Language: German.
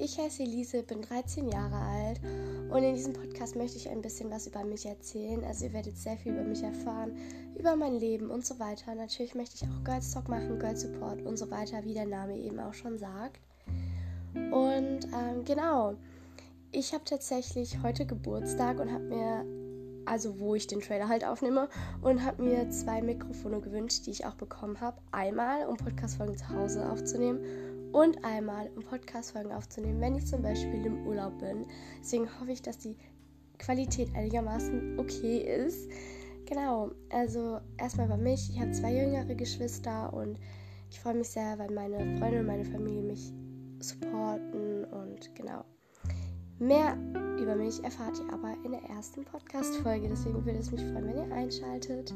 Ich heiße Elise, bin 13 Jahre alt und in diesem Podcast möchte ich ein bisschen was über mich erzählen. Also ihr werdet sehr viel über mich erfahren, über mein Leben und so weiter. Natürlich möchte ich auch Girls Talk machen, Girls Support und so weiter, wie der Name eben auch schon sagt. Und ähm, genau, ich habe tatsächlich heute Geburtstag und habe mir, also wo ich den Trailer halt aufnehme, und habe mir zwei Mikrofone gewünscht, die ich auch bekommen habe. Einmal, um Podcast-Folgen zu Hause aufzunehmen und einmal um Podcast-Folgen aufzunehmen, wenn ich zum Beispiel im Urlaub bin. Deswegen hoffe ich, dass die Qualität einigermaßen okay ist. Genau, also erstmal über mich. Ich habe zwei jüngere Geschwister und ich freue mich sehr, weil meine Freunde und meine Familie mich supporten und genau. Mehr über mich erfahrt ihr aber in der ersten Podcast-Folge. Deswegen würde es mich freuen, wenn ihr einschaltet.